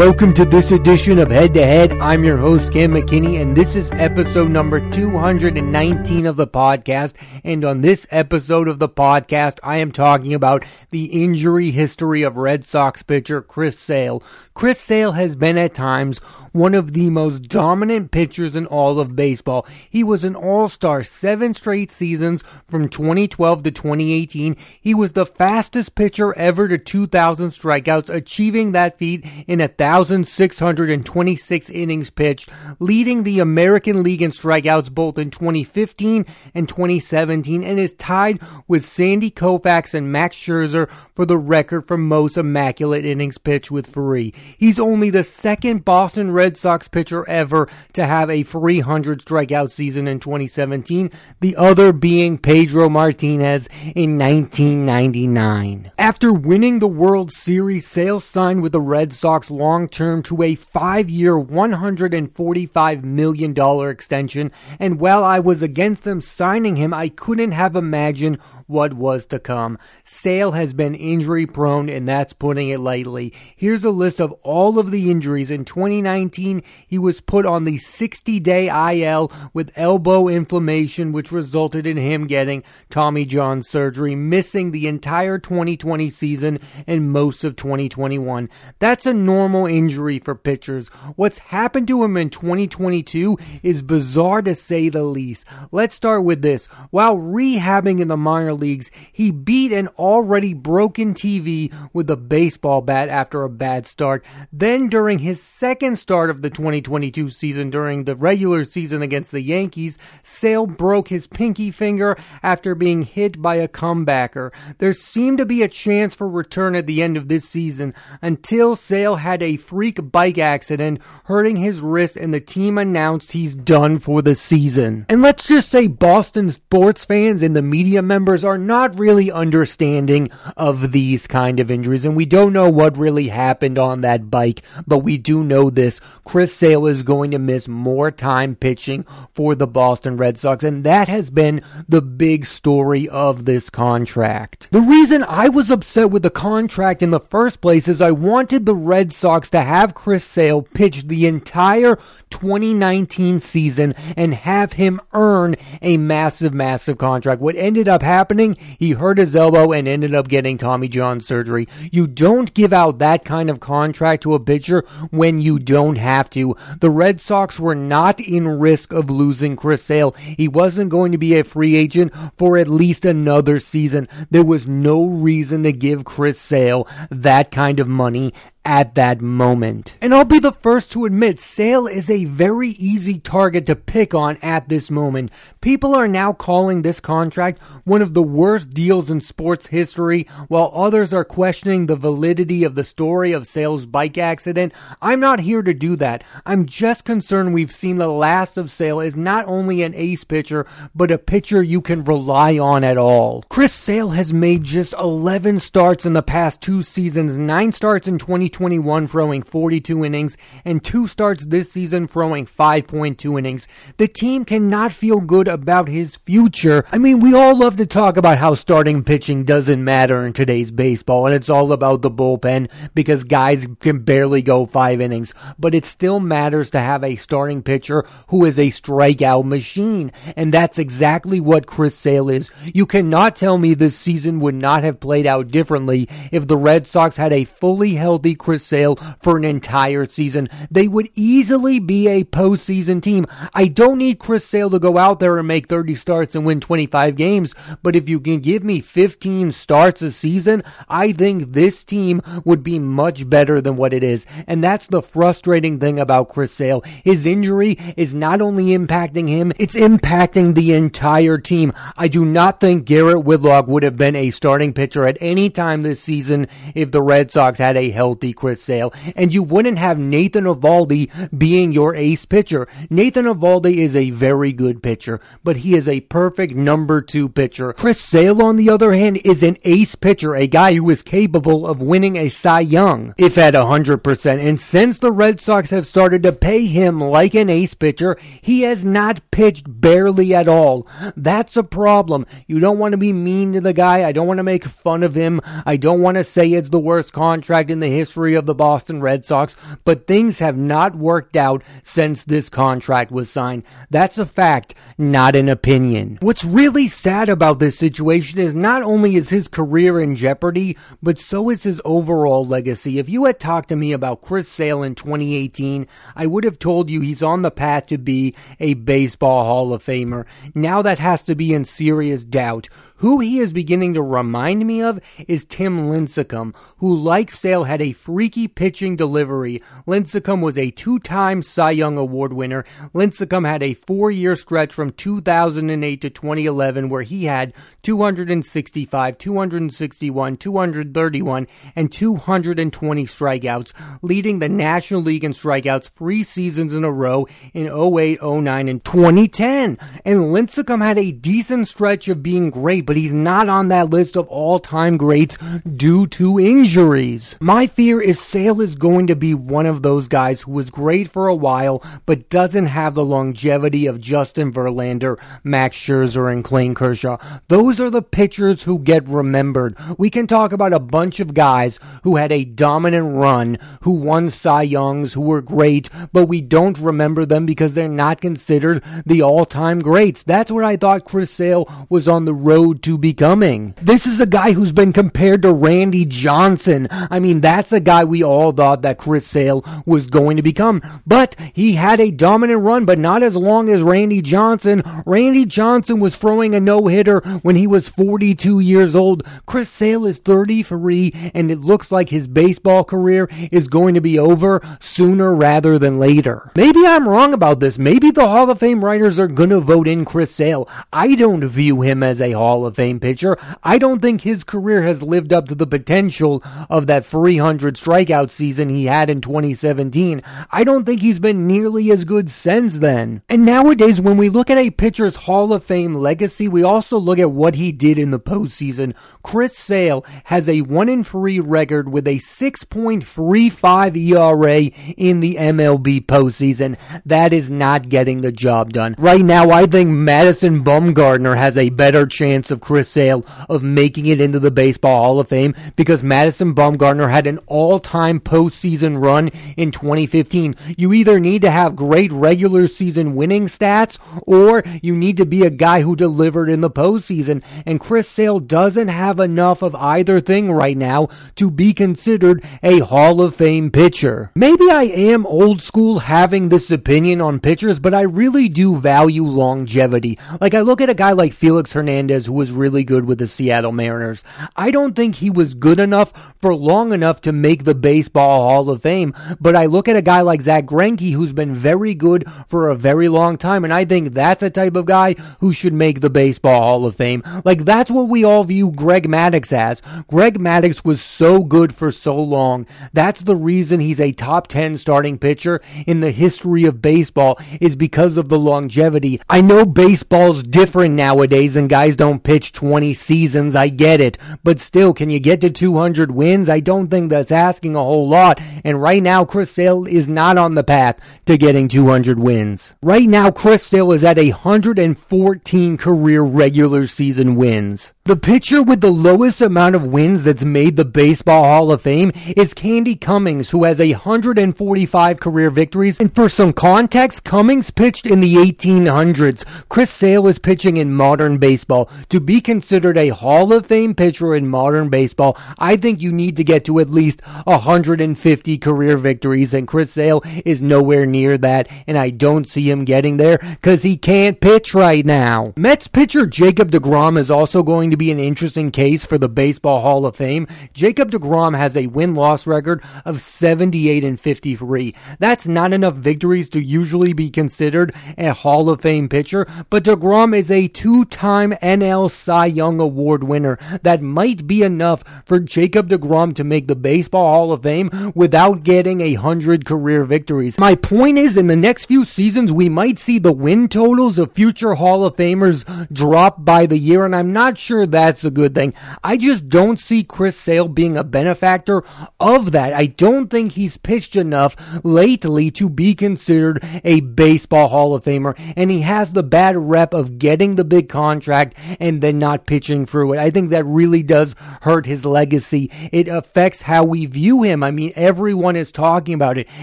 Welcome to this edition of Head to Head. I'm your host, Cam McKinney, and this is episode number 219 of the podcast. And on this episode of the podcast, I am talking about the injury history of Red Sox pitcher Chris Sale. Chris Sale has been at times one of the most dominant pitchers in all of baseball. He was an all-star seven straight seasons from 2012 to 2018. He was the fastest pitcher ever to 2,000 strikeouts, achieving that feat in 1,626 innings pitched, leading the American League in strikeouts both in 2015 and 2017, and is tied with Sandy Koufax and Max Scherzer for the record for most immaculate innings pitched with three. He's only the second Boston Red Sox pitcher ever to have a 300 strikeout season in 2017, the other being Pedro Martinez in 1999. After winning the World Series, Sale signed with the Red Sox long term to a five year, $145 million extension, and while I was against them signing him, I couldn't have imagined what was to come. Sale has been injury prone, and that's putting it lightly. Here's a list of all of the injuries. In 2019, he was put on the 60 day IL with elbow inflammation, which resulted in him getting Tommy John surgery, missing the entire 2020 season and most of 2021. That's a normal injury for pitchers. What's happened to him in 2022 is bizarre to say the least. Let's start with this. While rehabbing in the minor leagues, he beat an already broken TV with a baseball bat after a bad start. Then, during his second start of the 2022 season, during the regular season against the Yankees, Sale broke his pinky finger after being hit by a comebacker. There seemed to be a chance for return at the end of this season until Sale had a freak bike accident hurting his wrist and the team announced he's done for the season. And let's just say Boston sports fans and the media members are not really understanding of these kind of injuries, and we don't know what really happened on that bike, but we do know this. Chris Sale is going to miss more time pitching for the Boston Red Sox, and that has been the big story of this contract. The reason I was upset with the contract in the first place is I wanted the Red Sox to have Chris Sale pitch the entire 2019 season and have him earn a massive, massive contract. What ended up happening, he hurt his elbow and ended up getting Tommy John surgery. You don't give out that kind of contract to a pitcher when you don't have to. The Red Sox were not in risk of losing Chris Sale. He wasn't going to be a free agent for at least another season. There was no reason to give Chris Sale that kind of money at that moment. And I'll be the first to admit Sale is a very easy target to pick on at this moment. People are now calling this contract one of the worst deals in sports history, while others are questioning the validity of the story of Sale's bike accident. I'm not here to do that. I'm just concerned we've seen the last of Sale is not only an ace pitcher, but a pitcher you can rely on at all. Chris Sale has made just 11 starts in the past two seasons, 9 starts in 20 2021 throwing 42 innings and two starts this season throwing 5.2 innings. The team cannot feel good about his future. I mean, we all love to talk about how starting pitching doesn't matter in today's baseball and it's all about the bullpen because guys can barely go five innings, but it still matters to have a starting pitcher who is a strikeout machine. And that's exactly what Chris Sale is. You cannot tell me this season would not have played out differently if the Red Sox had a fully healthy Chris Sale for an entire season. They would easily be a postseason team. I don't need Chris Sale to go out there and make 30 starts and win 25 games, but if you can give me 15 starts a season, I think this team would be much better than what it is. And that's the frustrating thing about Chris Sale. His injury is not only impacting him, it's impacting the entire team. I do not think Garrett Whitlock would have been a starting pitcher at any time this season if the Red Sox had a healthy Chris Sale, and you wouldn't have Nathan Eovaldi being your ace pitcher. Nathan Eovaldi is a very good pitcher, but he is a perfect number two pitcher. Chris Sale, on the other hand, is an ace pitcher, a guy who is capable of winning a Cy Young, if at 100%. And since the Red Sox have started to pay him like an ace pitcher, he has not pitched barely at all. That's a problem. You don't want to be mean to the guy. I don't want to make fun of him. I don't want to say it's the worst contract in the history of the Boston Red Sox, but things have not worked out since this contract was signed. That's a fact, not an opinion. What's really sad about this situation is not only is his career in jeopardy, but so is his overall legacy. If you had talked to me about Chris Sale in 2018, I would have told you he's on the path to be a baseball Hall of Famer. Now that has to be in serious doubt. Who he is beginning to remind me of is Tim Lincecum, who, like Sale, had a freaky pitching delivery. Lincecum was a two-time Cy Young Award winner. Lincecum had a four-year stretch from 2008 to 2011 where he had 265, 261, 231, and 220 strikeouts, leading the National League in strikeouts three seasons in a row in 08, 09, and 2010. And Lincecum had a decent stretch of being great, but he's not on that list of all-time greats due to injuries. My fear is Sale is going to be one of those guys who was great for a while, but doesn't have the longevity of Justin Verlander, Max Scherzer, and Clayton Kershaw. Those are the pitchers who get remembered. We can talk about a bunch of guys who had a dominant run, who won Cy Youngs, who were great, but we don't remember them because they're not considered the all-time greats. That's what I thought Chris Sale was on the road to becoming. This is a guy who's been compared to Randy Johnson. I mean, that's a guy we all thought that Chris Sale was going to become. But he had a dominant run, but not as long as Randy Johnson. Randy Johnson was throwing a no-hitter when he was 42 years old. Chris Sale is 33 and it looks like his baseball career is going to be over sooner rather than later. Maybe I'm wrong about this. Maybe the Hall of Fame writers are going to vote in Chris Sale. I don't view him as a Hall of of Fame pitcher. I don't think his career has lived up to the potential of that 300 strikeout season he had in 2017. I don't think he's been nearly as good since then. And nowadays, when we look at a pitcher's Hall of Fame legacy, we also look at what he did in the postseason. Chris Sale has a 1 in 3 record with a 6.35 ERA in the MLB postseason. That is not getting the job done. Right now, I think Madison Bumgarner has a better chance of Chris Sale of making it into the Baseball Hall of Fame because Madison Bumgarner had an all-time postseason run in 2015. You either need to have great regular season winning stats or you need to be a guy who delivered in the postseason. And Chris Sale doesn't have enough of either thing right now to be considered a Hall of Fame pitcher. Maybe I am old school having this opinion on pitchers, but I really do value longevity. Like I look at a guy like Felix Hernandez who was really good with the Seattle Mariners. I don't think he was good enough for long enough to make the Baseball Hall of Fame, but I look at a guy like Zack Greinke who's been very good for a very long time, and I think that's a type of guy who should make the Baseball Hall of Fame. Like, that's what we all view Greg Maddux as. Greg Maddux was so good for so long. That's the reason he's a top 10 starting pitcher in the history of baseball is because of the longevity. I know baseball's different nowadays and guys don't pitch 20 seasons. I get it. But still, can you get to 200 wins? I don't think that's asking a whole lot. And right now, Chris Sale is not on the path to getting 200 wins. Right now, Chris Sale is at 114 career regular season wins. The pitcher with the lowest amount of wins that's made the Baseball Hall of Fame is Candy Cummings, who has 145 career victories. And for some context, Cummings pitched in the 1800s. Chris Sale is pitching in modern baseball. To be considered a Hall of Fame pitcher in modern baseball, I think you need to get to at least 150 career victories, and Chris Sale is nowhere near that, and I don't see him getting there because he can't pitch right now. Mets pitcher Jacob DeGrom is also going to be an interesting case for the Baseball Hall of Fame. Jacob DeGrom has a win-loss record of 78 and 53. That's not enough victories to usually be considered a Hall of Fame pitcher, but DeGrom is a two-time NL Cy Young Award winner. That might be enough for Jacob DeGrom to make the Baseball Hall of Fame without getting a hundred career victories. My point is, in the next few seasons, we might see the win totals of future Hall of Famers drop by the year, and I'm not sure sure that's a good thing. I just don't see Chris Sale being a benefactor of that. I don't think he's pitched enough lately to be considered a baseball Hall of Famer, and he has the bad rep of getting the big contract and then not pitching through it. I think that really does hurt his legacy. It affects how we view him. I mean, everyone is talking about it.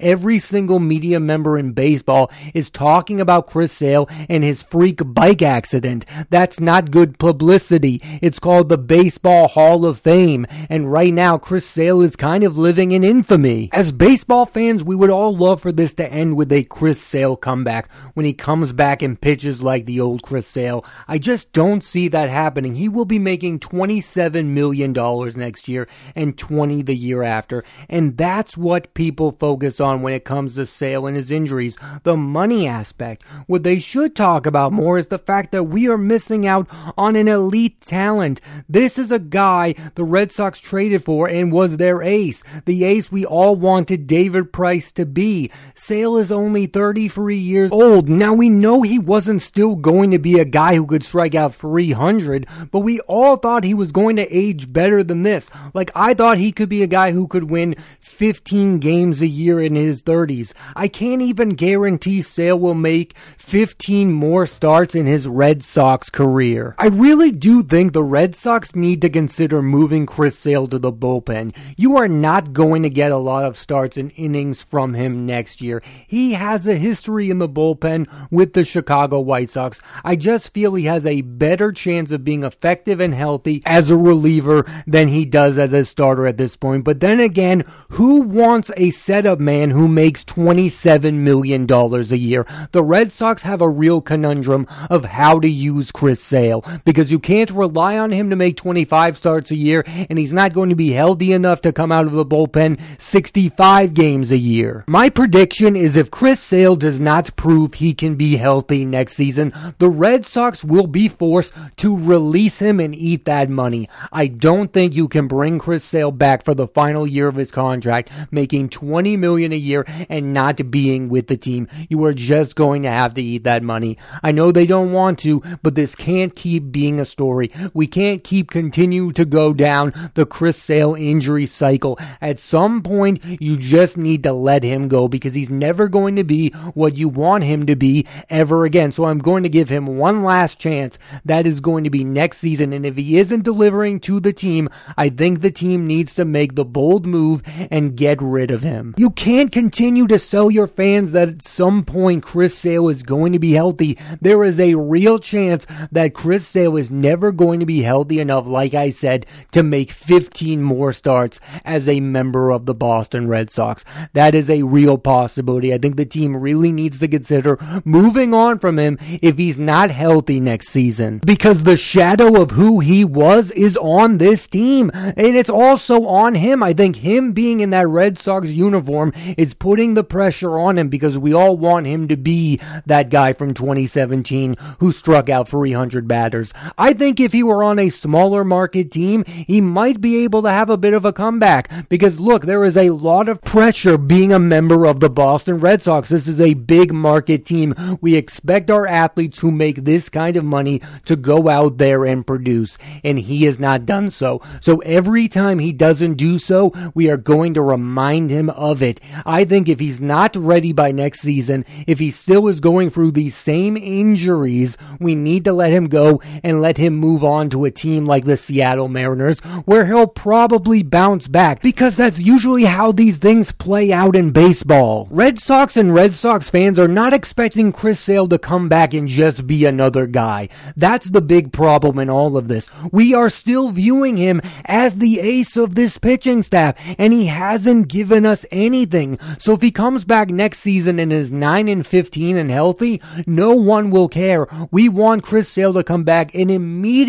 Every single media member in baseball is talking about Chris Sale and his freak bike accident. That's not good publicity. It's called the Baseball Hall of Fame. And right now, Chris Sale is kind of living in infamy. As baseball fans, we would all love for this to end with a Chris Sale comeback when he comes back and pitches like the old Chris Sale. I just don't see that happening. He will be making $27 million next year and 20 the year after. And that's what people focus on when it comes to Sale and his injuries. The money aspect. What they should talk about more is the fact that we are missing out on an elite talent. This is a guy the Red Sox traded for and was their ace. The ace we all wanted David Price to be. Sale is only 33 years old. Now we know he wasn't still going to be a guy who could strike out 300, but we all thought he was going to age better than this. Like I thought he could be a guy who could win 15 games a year in his 30s. I can't even guarantee Sale will make 15 more starts in his Red Sox career. I really do think the Red Sox need to consider moving Chris Sale to the bullpen. You are not going to get a lot of starts and innings from him next year. He has a history in the bullpen with the Chicago White Sox. I just feel he has a better chance of being effective and healthy as a reliever than he does as a starter at this point. But then again, who wants a setup man who makes $27 million a year? The Red Sox have a real conundrum of how to use Chris Sale because you can't rely on him to make 25 starts a year and he's not going to be healthy enough to come out of the bullpen 65 games a year. My prediction is if Chris Sale does not prove he can be healthy next season, the Red Sox will be forced to release him and eat that money. I don't think you can bring Chris Sale back for the final year of his contract, making 20 million a year and not being with the team. You are just going to have to eat that money. I know they don't want to, but this can't keep being a story. We can't keep continue to go down the Chris Sale injury cycle. At some point, you just need to let him go because he's never going to be what you want him to be ever again. So I'm going to give him one last chance. That is going to be next season. And if he isn't delivering to the team, I think the team needs to make the bold move and get rid of him. You can't continue to sell your fans that at some point Chris Sale is going to be healthy. There is a real chance that Chris Sale is never going to be healthy enough, like I said, to make 15 more starts as a member of the Boston Red Sox. That is a real possibility. I think the team really needs to consider moving on from him if he's not healthy next season. Because the shadow of who he was is on this team. And it's also on him. I think him being in that Red Sox uniform is putting the pressure on him because we all want him to be that guy from 2017 who struck out 300 batters. I think if he were on a smaller market team, he might be able to have a bit of a comeback because look, there is a lot of pressure being a member of the Boston Red Sox. This is a big market team. We expect our athletes who make this kind of money to go out there and produce, and he has not done so. So every time he doesn't do so, we are going to remind him of it. I think if he's not ready by next season, if he still is going through these same injuries, we need to let him go and let him move on to a team like the Seattle Mariners where he'll probably bounce back because that's usually how these things play out in baseball. Red Sox and Red Sox fans are not expecting Chris Sale to come back and just be another guy. That's the big problem in all of this. We are still viewing him as the ace of this pitching staff and he hasn't given us anything. So if he comes back next season and is 9 and 15 and healthy, no one will care. We want Chris Sale to come back and immediately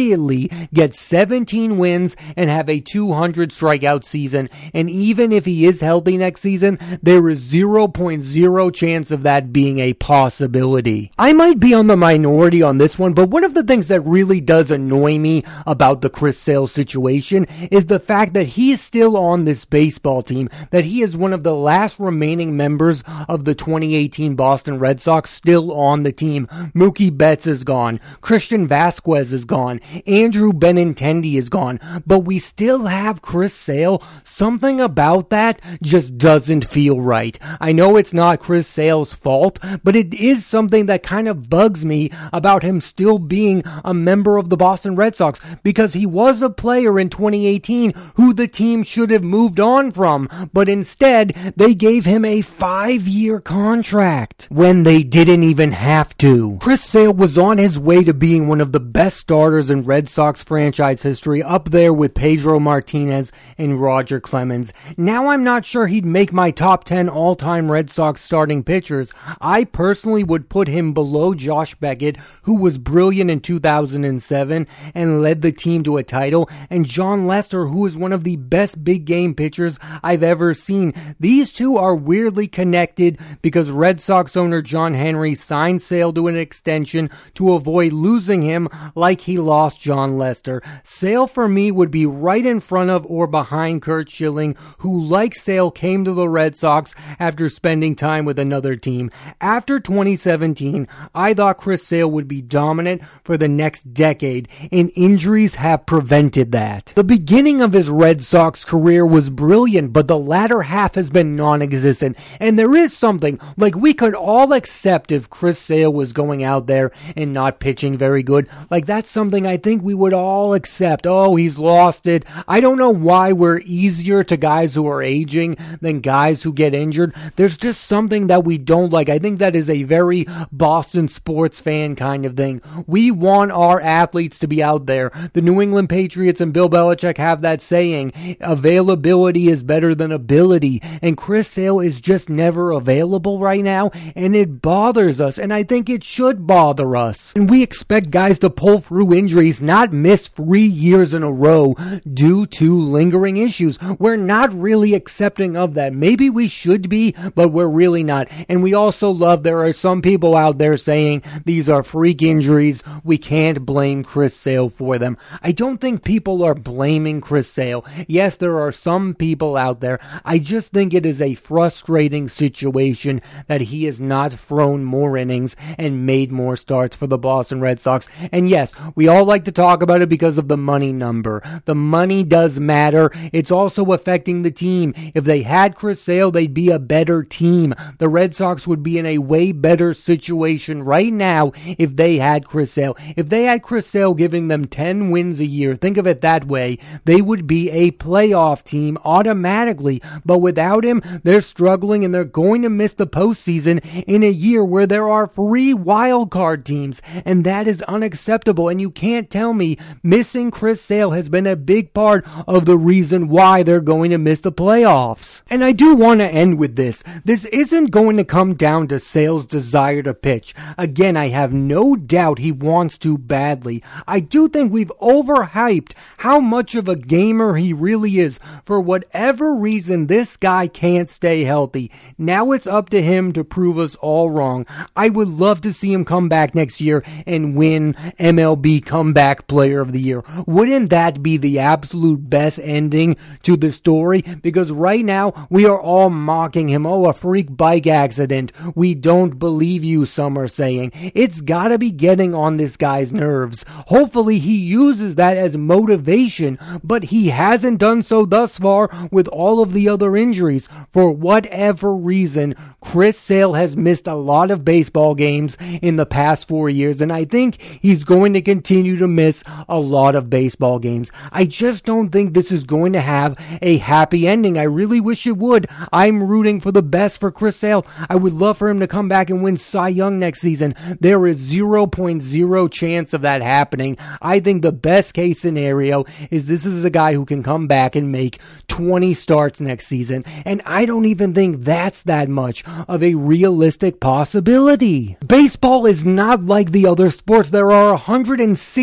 get 17 wins and have a 200 strikeout season. And even if he is healthy next season, there is 0.0 chance of that being a possibility. I might be on the minority on this one, but one of the things that really does annoy me about the Chris Sale situation is the fact that he is still on this baseball team, that he is one of the last remaining members of the 2018 Boston Red Sox still on the team. Mookie Betts is gone. Christian Vázquez is gone. Andrew Benintendi is gone, but we still have Chris Sale. Something about that just doesn't feel right. I know it's not Chris Sale's fault, but it is something that kind of bugs me about him still being a member of the Boston Red Sox because he was a player in 2018 who the team should have moved on from, but instead they gave him a five year contract when they didn't even have to. Chris Sale was on his way to being one of the best starters in Red Sox franchise history, up there with Pedro Martinez and Roger Clemens. Now I'm not sure he'd make my top 10 all time Red Sox starting pitchers. I personally would put him below Josh Beckett, who was brilliant in 2007 and led the team to a title, and Jon Lester, who is one of the best big game pitchers I've ever seen. These two are weirdly connected because Red Sox owner John Henry signed Sale to an extension to avoid losing him like he lost Jon Lester. Sale for me would be right in front of or behind Curt Schilling, who like Sale came to the Red Sox after spending time with another team. After 2017, I thought Chris Sale would be dominant for the next decade, and injuries have prevented that. The beginning of his Red Sox career was brilliant, but the latter half has been non-existent, and there is something, like we could all accept if Chris Sale was going out there and not pitching very good. Like that's something I think we would all accept. Oh, he's lost it. I don't know why we're easier to guys who are aging than guys who get injured. There's just something that we don't like. I think that is a very Boston sports fan kind of thing. We want our athletes to be out there. The New England Patriots and Bill Belichick have that saying, availability is better than ability. And Chris Sale is just never available right now, and it bothers us. And I think it should bother us. And we expect guys to pull through injuries, not missed three years in a row due to lingering issues. We're not really accepting of that. Maybe we should be, but we're really not. And we also love there are some people out there saying these are freak injuries. We can't blame Chris Sale for them. I don't think people are blaming Chris Sale. Yes, there are some people out there. I just think it is a frustrating situation that he has not thrown more innings and made more starts for the Boston Red Sox. And yes, we all like to talk about it because of the money number. The money does matter. It's also affecting the team. If they had Chris Sale, they'd be a better team. The Red Sox would be in a way better situation right now if they had Chris Sale. If they had Chris Sale giving them 10 wins a year, think of it that way, they would be a playoff team automatically. But without him, they're struggling and they're going to miss the postseason in a year where there are three wild card teams. And that is unacceptable. And you can't tell me missing Chris Sale has been a big part of the reason why they're going to miss the playoffs. And I do want to end with this. This isn't going to come down to Sale's desire to pitch. Again, I have no doubt he wants to badly. I do think we've overhyped how much of a gamer he really is. For whatever reason, this guy can't stay healthy. Now it's up to him to prove us all wrong. I would love to see him come back next year and win MLB Comeback Player of the Year. Wouldn't that be the absolute best ending to the story? Because right now, we are all mocking him. Oh, a freak bike accident. We don't believe you, some are saying. It's gotta be getting on this guy's nerves. Hopefully, he uses that as motivation, but he hasn't done so thus far with all of the other injuries. For whatever reason, Chris Sale has missed a lot of baseball games in the past four years, and I think he's going to continue to miss a lot of baseball games. I just don't think this is going to have a happy ending. I really wish it would. I'm rooting for the best for Chris Sale. I would love for him to come back and win Cy Young next season. There is 0.0 chance of that happening. I think the best case scenario is this is a guy who can come back and make 20 starts next season. And I don't even think that's that much of a realistic possibility. Baseball is not like the other sports. There are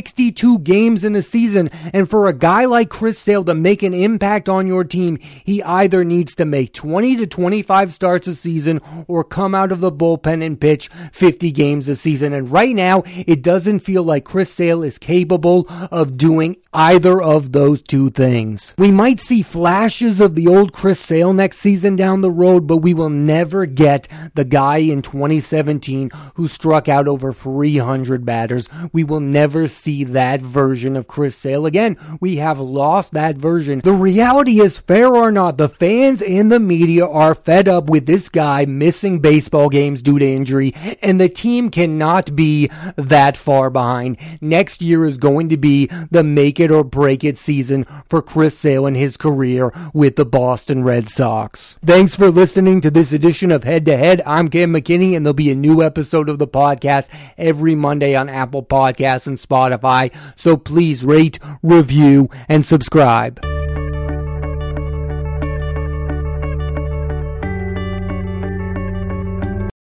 162 games in a season. And for a guy like Chris Sale to make an impact on your team, he either needs to make 20 to 25 starts a season or come out of the bullpen and pitch 50 games a season. And right now, it doesn't feel like Chris Sale is capable of doing either of those two things. We might see flashes of the old Chris Sale next season down the road, but we will never get the guy in 2017 who struck out over 300 batters. We will never see that version of Chris Sale. Again, we have lost that version. The reality is, fair or not, the fans and the media are fed up with this guy missing baseball games due to injury, and the team cannot be that far behind. Next year is going to be the make it or break it season for Chris Sale and his career with the Boston Red Sox. Thanks for listening to this edition of Head to Head. I'm Cam McKinney, and there'll be a new episode of the podcast every Monday on Apple Podcasts and Spotify. So please rate, review, and subscribe.